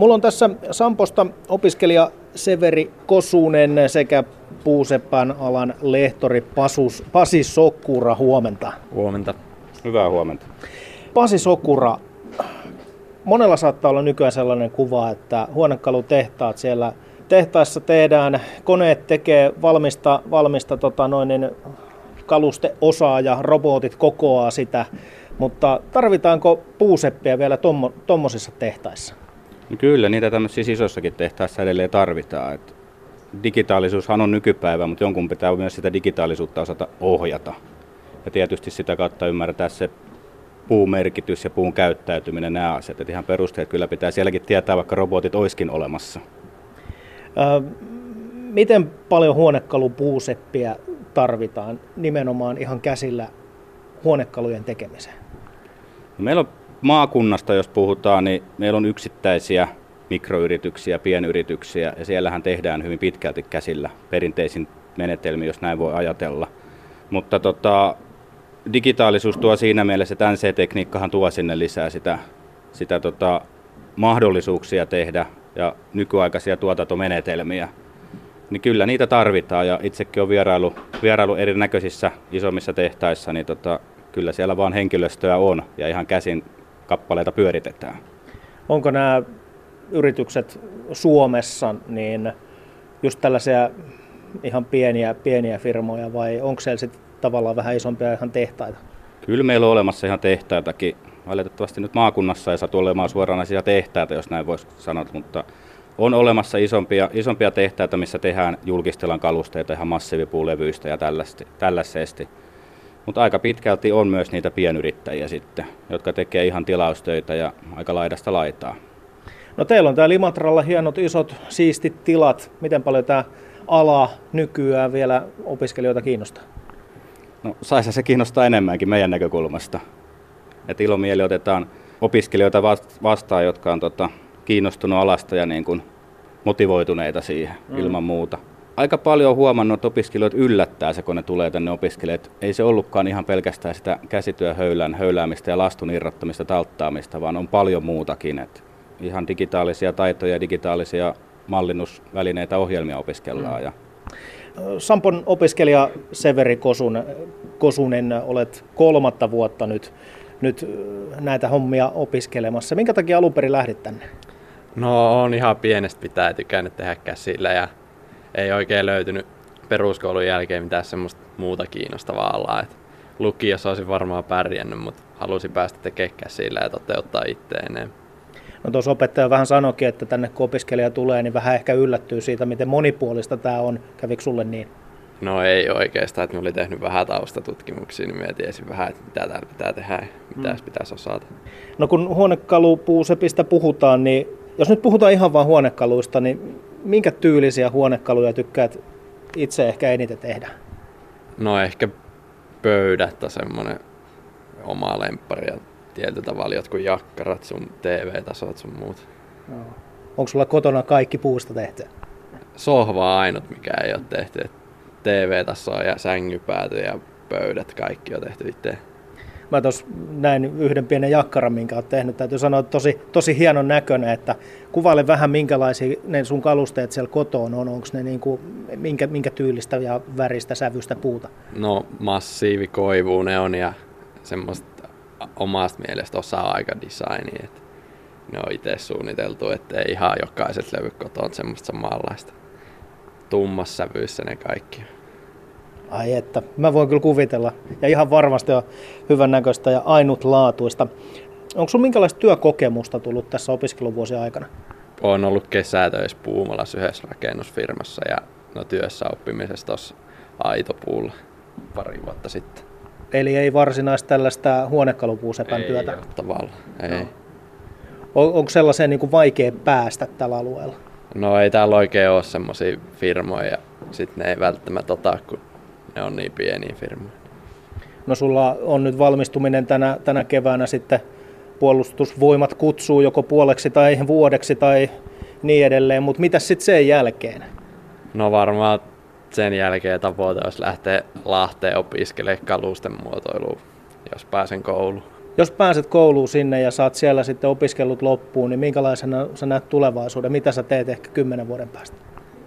Mulla on tässä Samposta opiskelija Severi Kosunen sekä puuseppän alan lehtori Pasus, Pasi Sokkura. Huomenta. Huomenta. Hyvää huomenta. Pasi Sokura, monella saattaa olla nykyään sellainen kuva, että huonekalutehtaat siellä tehtaissa tehdään, koneet tekee valmista, valmista tota noin, niin kalusteosaa ja robotit kokoaa sitä, mutta tarvitaanko puuseppiä vielä tuommoisissa tehtaissa? No kyllä, niitä tämmöisissä isoissakin tehtaissa edelleen tarvitaan. Et digitaalisuushan on nykypäivä, mutta jonkun pitää myös sitä digitaalisuutta osata ohjata. Ja tietysti sitä kautta ymmärtää se puun merkitys ja puun käyttäytyminen, nämä asiat. Et ihan perusteet kyllä pitää sielläkin tietää, vaikka robotit oiskin olemassa. Ö, miten paljon huonekalupuuseppiä tarvitaan nimenomaan ihan käsillä huonekalujen tekemiseen? No meillä on maakunnasta, jos puhutaan, niin meillä on yksittäisiä mikroyrityksiä, pienyrityksiä, ja siellähän tehdään hyvin pitkälti käsillä perinteisin menetelmin, jos näin voi ajatella. Mutta tota, digitaalisuus tuo siinä mielessä, että NC-tekniikkahan tuo sinne lisää sitä, sitä tota, mahdollisuuksia tehdä ja nykyaikaisia tuotantomenetelmiä. Niin kyllä niitä tarvitaan ja itsekin on vierailu, vierailu erinäköisissä isommissa tehtaissa, niin tota, kyllä siellä vaan henkilöstöä on ja ihan käsin kappaleita pyöritetään. Onko nämä yritykset Suomessa niin just tällaisia ihan pieniä, pieniä firmoja vai onko siellä sitten tavallaan vähän isompia ihan tehtaita? Kyllä meillä on olemassa ihan tehtaitakin. Valitettavasti nyt maakunnassa ei saa olemaan suoranaisia tehtaita, jos näin voisi sanoa, mutta on olemassa isompia, isompia tehtaita, missä tehdään julkistelan kalusteita ihan massiivipuulevyistä ja tällaisesti. Mutta aika pitkälti on myös niitä pienyrittäjiä sitten, jotka tekee ihan tilaustöitä ja aika laidasta laitaa. No teillä on täällä Limatralla hienot isot siistit tilat. Miten paljon tämä ala nykyään vielä opiskelijoita kiinnostaa? No saisi se kiinnostaa enemmänkin meidän näkökulmasta. Et ilomieli otetaan opiskelijoita vastaan, jotka on tota, kiinnostunut alasta ja niin kuin motivoituneita siihen mm. ilman muuta. Aika paljon on huomannut, että opiskelijoita yllättää se, kun ne tulee tänne opiskelijat. Ei se ollutkaan ihan pelkästään sitä käsityöhöylän höyläämistä ja lastun irrottamista, talttaamista, vaan on paljon muutakin. Et ihan digitaalisia taitoja ja digitaalisia mallinnusvälineitä ohjelmia opiskellaan. Mm. Ja Sampon opiskelija Severi Kosunen, Kosunen, olet kolmatta vuotta nyt, nyt näitä hommia opiskelemassa. Minkä takia alun perin lähdit tänne? No on ihan pienestä pitää tykännyt tehdä käsillä ja ei oikein löytynyt peruskoulun jälkeen mitään semmoista muuta kiinnostavaa alaa. Et lukiossa olisin varmaan pärjännyt, mutta halusin päästä tekemään käsillä ja toteuttaa itse enemmän. No tuossa opettaja vähän sanoikin, että tänne kun opiskelija tulee, niin vähän ehkä yllättyy siitä, miten monipuolista tämä on. Kävikö sulle niin? No ei oikeastaan, että mä olin tehnyt vähän taustatutkimuksia, niin mä tiesin vähän, että mitä täällä pitää tehdä ja mitä mm. pitäisi osata. No kun huonekalupuusepistä puhutaan, niin jos nyt puhutaan ihan vain huonekaluista, niin minkä tyylisiä huonekaluja tykkäät itse ehkä eniten tehdä? No ehkä pöydät on semmoinen oma lemppari ja tietyllä tavalla jotkut jakkarat, sun TV-tasot, sun muut. No. Onko sulla kotona kaikki puusta tehty? Sohva on ainut, mikä ei ole tehty. TV-tasoa ja sängypääty ja pöydät, kaikki on tehty itse. Mä tuossa näin yhden pienen jakkaran, minkä olet tehnyt. Täytyy sanoa, että tosi, tosi hienon näköinen, että kuvaile vähän minkälaisia ne sun kalusteet siellä kotoon on. Onko ne niinku, minkä, minkä tyylistä ja väristä sävystä puuta? No massiivikoivuu ne on ja semmoista omasta mielestä osaa aika designia. Että ne on itse suunniteltu, että ei ihan jokaiset levy kotoon semmoista samanlaista. Tummassa sävyissä ne kaikki. Ai että, mä voin kyllä kuvitella. Ja ihan varmasti on hyvän näköistä ja ainutlaatuista. Onko sinulla minkälaista työkokemusta tullut tässä opiskeluvuosien aikana? Olen ollut kesätöissä Puumalassa yhdessä rakennusfirmassa ja no työssä oppimisessa tuossa Aitopuulla pari vuotta sitten. Eli ei varsinaista tällaista huonekalupuusepän työtä? Ei tavallaan, ei. No. On, onko sellaiseen niin kuin vaikea päästä tällä alueella? No ei täällä oikein ole semmoisia firmoja ja sitten ne ei välttämättä ota, kun ne on niin pieniä firmoja. No sulla on nyt valmistuminen tänä, tänä keväänä sitten puolustusvoimat kutsuu joko puoleksi tai vuodeksi tai niin edelleen, mutta mitä sitten sen jälkeen? No varmaan sen jälkeen tavoite olisi lähteä Lahteen opiskelemaan kalusten muotoiluun, jos pääsen kouluun. Jos pääset kouluun sinne ja saat siellä sitten opiskellut loppuun, niin minkälaisena sä näet tulevaisuuden? Mitä sä teet ehkä kymmenen vuoden päästä?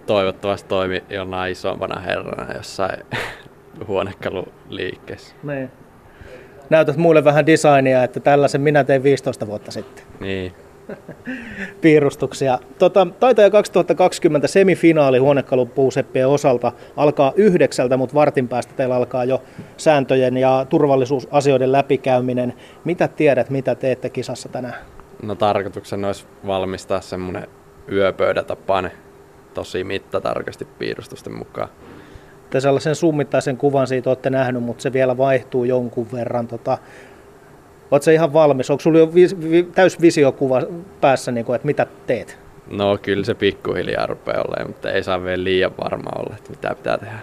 Toivottavasti toimi jonain isompana herrana jossain huonekaluliikkeessä. Niin. Näytät muille vähän designia, että tällaisen minä tein 15 vuotta sitten. Niin. piirustuksia. Tota, Taitaja 2020 semifinaali huonekalupuuseppien osalta alkaa yhdeksältä, mutta vartin päästä teillä alkaa jo sääntöjen ja turvallisuusasioiden läpikäyminen. Mitä tiedät, mitä teette kisassa tänään? No tarkoituksena olisi valmistaa semmoinen yöpöydätapainen tosi mittatarkasti piirustusten mukaan. Te sellaisen summittaisen kuvan siitä olette nähnyt, mutta se vielä vaihtuu jonkun verran. Tota, Oletko ihan valmis? Onko sinulla jo vi, vi, täys visiokuva päässä, niin kuin, että mitä teet? No kyllä se pikkuhiljaa rupeaa olemaan, mutta ei saa vielä liian varma olla, että mitä pitää tehdä.